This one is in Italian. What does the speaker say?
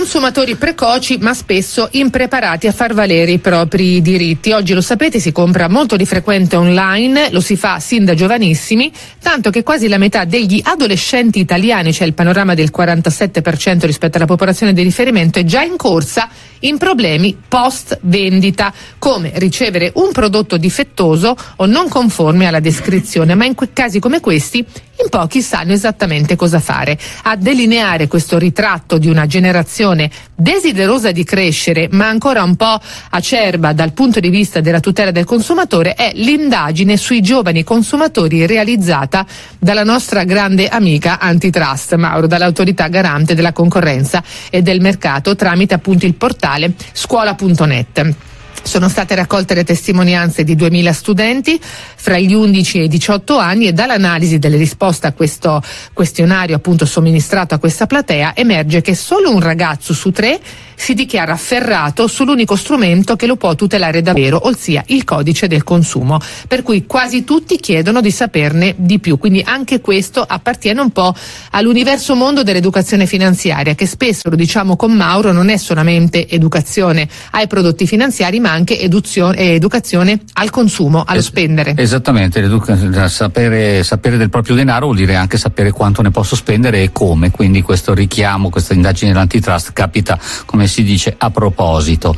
Consumatori precoci ma spesso impreparati a far valere i propri diritti. Oggi lo sapete si compra molto di frequente online, lo si fa sin da giovanissimi, tanto che quasi la metà degli adolescenti italiani, cioè il panorama del 47% rispetto alla popolazione di riferimento, è già in corsa in problemi post vendita, come ricevere un prodotto difettoso o non conforme alla descrizione, ma in casi come questi in pochi sanno esattamente cosa fare. A delineare questo ritratto di una generazione desiderosa di crescere, ma ancora un po' acerba dal punto di vista della tutela del consumatore, è l'indagine sui giovani consumatori realizzata dalla nostra grande amica antitrust, Mauro, dall'autorità garante della concorrenza e del mercato tramite appunto il portale scuola.net. Sono state raccolte le testimonianze di 2000 studenti fra gli 11 e i 18 anni e dall'analisi delle risposte a questo questionario appunto somministrato a questa platea emerge che solo un ragazzo su tre si dichiara afferrato sull'unico strumento che lo può tutelare davvero, ossia il codice del consumo, per cui quasi tutti chiedono di saperne di più, quindi anche questo appartiene un po' all'universo mondo dell'educazione finanziaria che spesso, lo diciamo con Mauro, non è solamente educazione ai prodotti finanziari ma anche educazione al consumo, allo es- spendere. Esattamente, sapere, sapere del proprio denaro vuol dire anche sapere quanto ne posso spendere e come, quindi questo richiamo, questa indagine dell'antitrust capita come si dice a proposito.